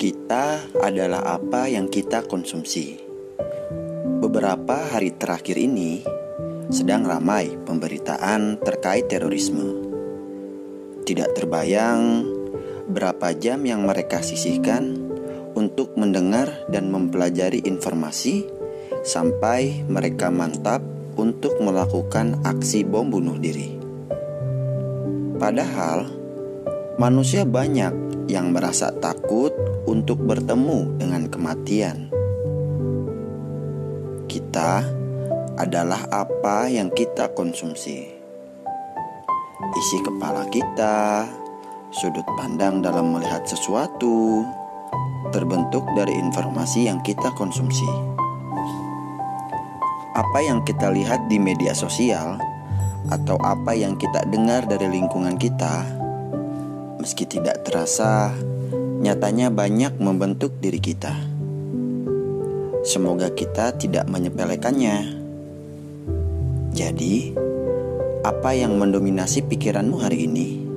Kita adalah apa yang kita konsumsi. Beberapa hari terakhir ini sedang ramai pemberitaan terkait terorisme. Tidak terbayang berapa jam yang mereka sisihkan untuk mendengar dan mempelajari informasi sampai mereka mantap untuk melakukan aksi bom bunuh diri. Padahal manusia banyak yang merasa takut untuk bertemu dengan kematian. Kita adalah apa yang kita konsumsi. Isi kepala kita, sudut pandang dalam melihat sesuatu, terbentuk dari informasi yang kita konsumsi. Apa yang kita lihat di media sosial, atau apa yang kita dengar dari lingkungan kita meski tidak terasa, nyatanya banyak membentuk diri kita. Semoga kita tidak menyepelekannya. Jadi, apa yang mendominasi pikiranmu hari ini?